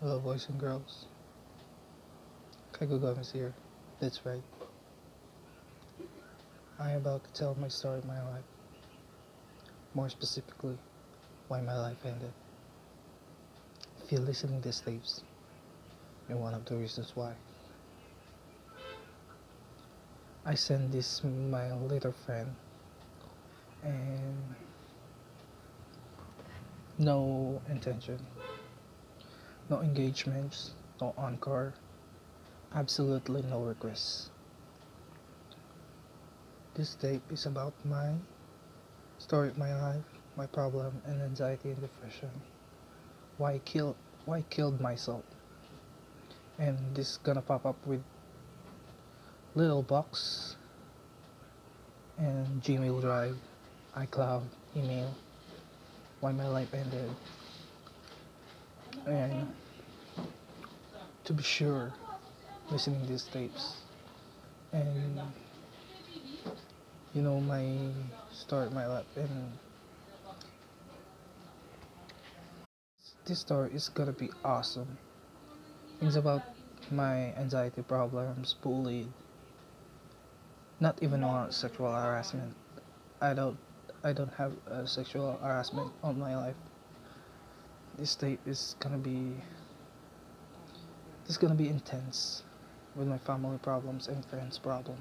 Hello, boys and girls. Kaigo Gomez here. That's right. I am about to tell my story of my life. More specifically, why my life ended. If you're listening to tapes, you're one of the reasons why. I sent this my little friend and no intention, no engagements, no encore, absolutely no requests. This tape is about my story of my life, my problem and anxiety and depression. Why I killed why I killed myself. And this is gonna pop up with little box and Gmail Drive, iCloud, email, why my life ended. And to be sure, listening these tapes and you know my story, my life, and this story is gonna be awesome. It's about my anxiety problems, bullied, not even on sexual harassment. I don't I don't have a sexual harassment on my life. This tape is gonna be this is gonna be intense with my family problems and friends problem.